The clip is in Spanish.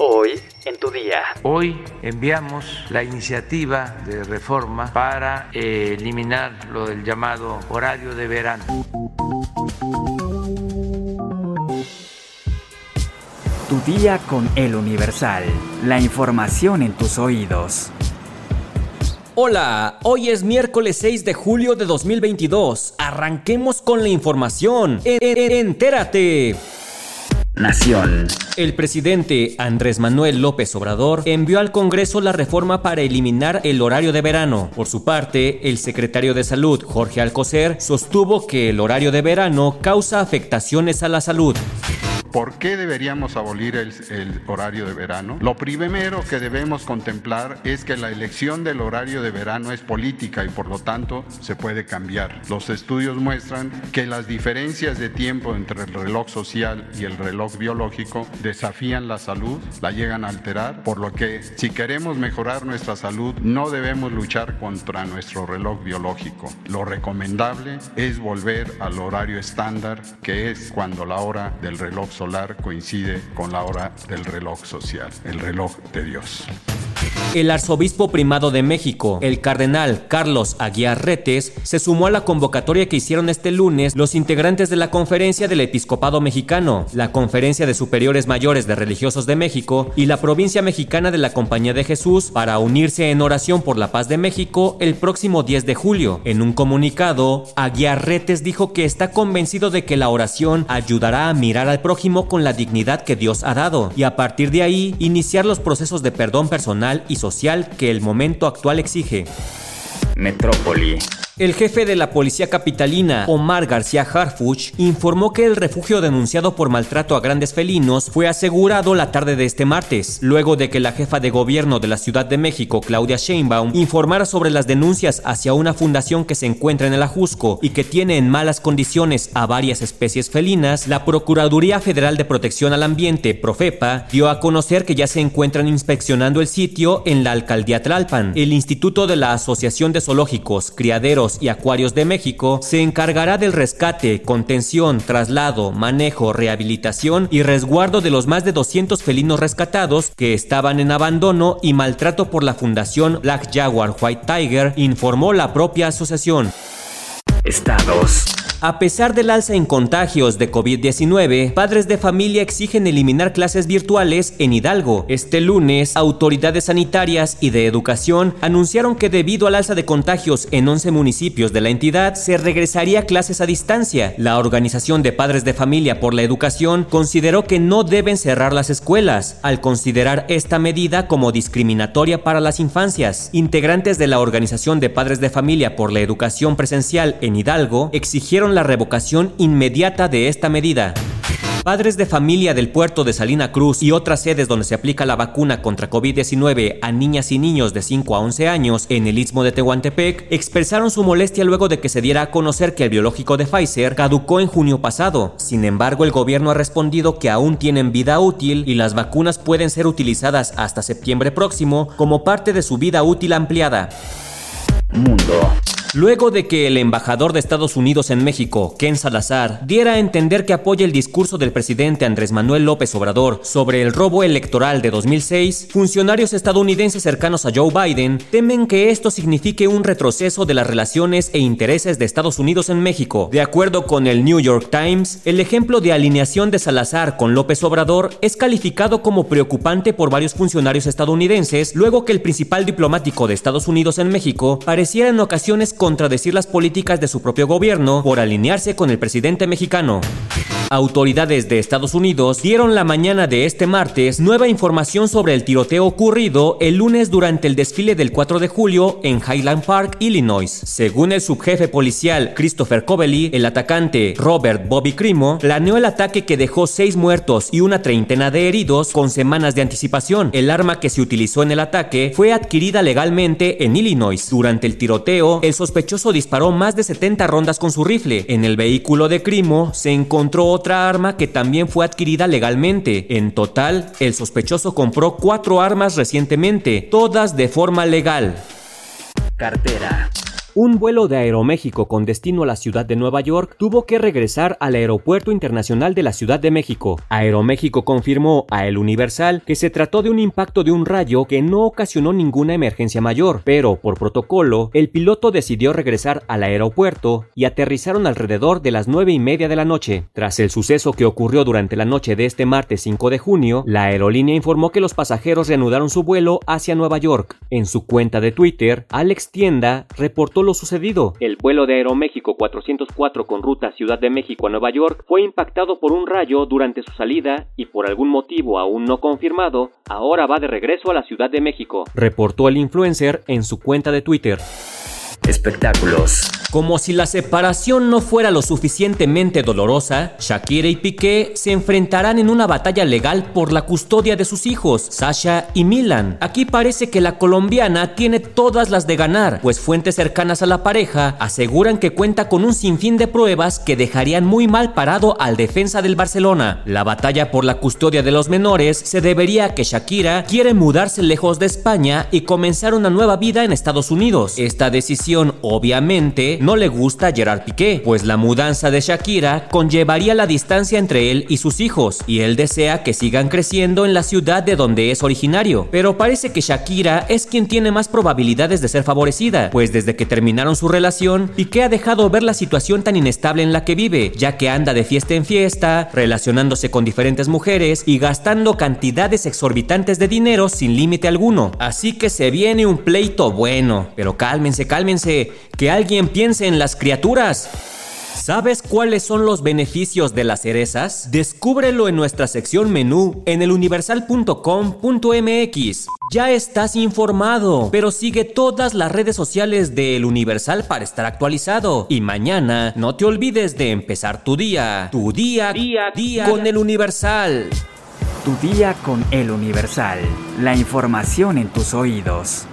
Hoy en tu día. Hoy enviamos la iniciativa de reforma para eh, eliminar lo del llamado horario de verano. Tu día con el Universal. La información en tus oídos. Hola, hoy es miércoles 6 de julio de 2022. Arranquemos con la información. E, e, entérate. Nación. El presidente Andrés Manuel López Obrador envió al Congreso la reforma para eliminar el horario de verano. Por su parte, el secretario de Salud, Jorge Alcocer, sostuvo que el horario de verano causa afectaciones a la salud. ¿Por qué deberíamos abolir el, horario de verano? Lo primero que debemos contemplar es que la elección del horario de verano es política y por lo tanto se puede cambiar. Los estudios muestran que las diferencias de tiempo entre el reloj social y el reloj biológico desafían la salud, la llegan a alterar, por lo que si queremos mejorar nuestra salud no debemos luchar contra nuestro reloj biológico. Lo recomendable es volver al horario estándar que es cuando la hora del reloj solar coincide con la hora del reloj social, el reloj de Dios. El arzobispo primado de México, el cardenal Carlos Aguiar Retes, se sumó a la convocatoria que hicieron este lunes los integrantes de la Conferencia del Episcopado Mexicano, la Conferencia de Superiores Mayores de Religiosos de México y la Provincia Mexicana de la Compañía de Jesús para unirse en oración por la paz de México el próximo 10 de julio. En un comunicado, Aguiar Retes dijo que está convencido de que la oración ayudará a mirar al prójimo con la dignidad que Dios ha dado y a partir de ahí iniciar los procesos de perdón personal y social que el momento actual exige. Metrópoli. El jefe de la policía capitalina, Omar García Harfuch, informó que el refugio denunciado por maltrato a grandes felinos fue asegurado la tarde de este martes, luego de que la jefa de gobierno de la Ciudad de México, Claudia Sheinbaum, informara sobre las denuncias hacia una fundación que se encuentra en el Ajusco y que tiene en malas condiciones a varias especies felinas, la Procuraduría Federal de Protección al Ambiente, Profepa, dio a conocer que ya se encuentran inspeccionando el sitio en la alcaldía Tlalpan. El Instituto de la Asociación de Zoológicos, Criaderos y Acuarios de México se encargará del rescate, contención, traslado, manejo, rehabilitación y resguardo de los más de 200 felinos rescatados que estaban en abandono y maltrato por la Fundación Black Jaguar White Tiger, informó la propia asociación. Estados. A pesar del alza en contagios de COVID-19, padres de familia exigen eliminar clases virtuales en Hidalgo. Este lunes, autoridades sanitarias y de educación anunciaron que debido al alza de contagios en 11 municipios de la entidad, se regresaría clases a distancia. La Organización de Padres de Familia por la Educación consideró que no deben cerrar las escuelas, al considerar esta medida como discriminatoria para las infancias. Integrantes de la Organización de Padres de Familia por la Educación Presencial en Hidalgo exigieron la revocación inmediata de esta medida. Padres de familia del puerto de Salina Cruz y otras sedes donde se aplica la vacuna contra COVID-19 a niñas y niños de 5 a 11 años en el istmo de Tehuantepec expresaron su molestia luego de que se diera a conocer que el biológico de Pfizer caducó en junio pasado. Sin embargo, el gobierno ha respondido que aún tienen vida útil y las vacunas pueden ser utilizadas hasta septiembre próximo como parte de su vida útil ampliada. Mundo. Luego de que el embajador de Estados Unidos en México, Ken Salazar, diera a entender que apoya el discurso del presidente Andrés Manuel López Obrador sobre el robo electoral de 2006, funcionarios estadounidenses cercanos a Joe Biden temen que esto signifique un retroceso de las relaciones e intereses de Estados Unidos en México. De acuerdo con el New York Times, el ejemplo de alineación de Salazar con López Obrador es calificado como preocupante por varios funcionarios estadounidenses luego que el principal diplomático de Estados Unidos en México pareciera en ocasiones contradecir las políticas de su propio gobierno por alinearse con el presidente mexicano. Autoridades de Estados Unidos dieron la mañana de este martes nueva información sobre el tiroteo ocurrido el lunes durante el desfile del 4 de julio en Highland Park, Illinois. Según el subjefe policial Christopher Coveley, el atacante Robert Bobby Crimo planeó el ataque que dejó seis muertos y una treintena de heridos con semanas de anticipación. El arma que se utilizó en el ataque fue adquirida legalmente en Illinois. Durante el tiroteo, el sospechoso disparó más de 70 rondas con su rifle. En el vehículo de Crimo se encontró otra arma que también fue adquirida legalmente. En total, el sospechoso compró cuatro armas recientemente, todas de forma legal. Cartera. Un vuelo de Aeroméxico con destino a la ciudad de Nueva York tuvo que regresar al Aeropuerto Internacional de la Ciudad de México. Aeroméxico confirmó a El Universal que se trató de un impacto de un rayo que no ocasionó ninguna emergencia mayor, pero por protocolo, el piloto decidió regresar al aeropuerto y aterrizaron alrededor de las nueve y media de la noche. Tras el suceso que ocurrió durante la noche de este martes 5 de junio, la aerolínea informó que los pasajeros reanudaron su vuelo hacia Nueva York. En su cuenta de Twitter, Alex Tienda reportó lo sucedido. El vuelo de Aeroméxico 404 con ruta Ciudad de México a Nueva York fue impactado por un rayo durante su salida y por algún motivo aún no confirmado, ahora va de regreso a la Ciudad de México. Reportó el influencer en su cuenta de Twitter. Espectáculos. Como si la separación no fuera lo suficientemente dolorosa, Shakira y Piqué se enfrentarán en una batalla legal por la custodia de sus hijos, Sasha y Milan. Aquí parece que la colombiana tiene todas las de ganar, pues fuentes cercanas a la pareja aseguran que cuenta con un sinfín de pruebas que dejarían muy mal parado al defensa del Barcelona. La batalla por la custodia de los menores se debería a que Shakira quiere mudarse lejos de España y comenzar una nueva vida en Estados Unidos. Esta decisión obviamente no le gusta a Gerard Piqué, pues la mudanza de Shakira conllevaría la distancia entre él y sus hijos, y él desea que sigan creciendo en la ciudad de donde es originario. Pero parece que Shakira es quien tiene más probabilidades de ser favorecida, pues desde que terminaron su relación, Piqué ha dejado ver la situación tan inestable en la que vive, ya que anda de fiesta en fiesta, relacionándose con diferentes mujeres y gastando cantidades exorbitantes de dinero sin límite alguno. Así que se viene un pleito bueno, pero cálmense, cálmense, que alguien piense en las criaturas. ¿Sabes cuáles son los beneficios de las cerezas? Descúbrelo en nuestra sección menú en eluniversal.com.mx. Ya estás informado, pero sigue todas las redes sociales de El Universal para estar actualizado. Y mañana no te olvides de empezar tu día, tu día, día, día con El Universal. Tu día con El Universal. La información en tus oídos.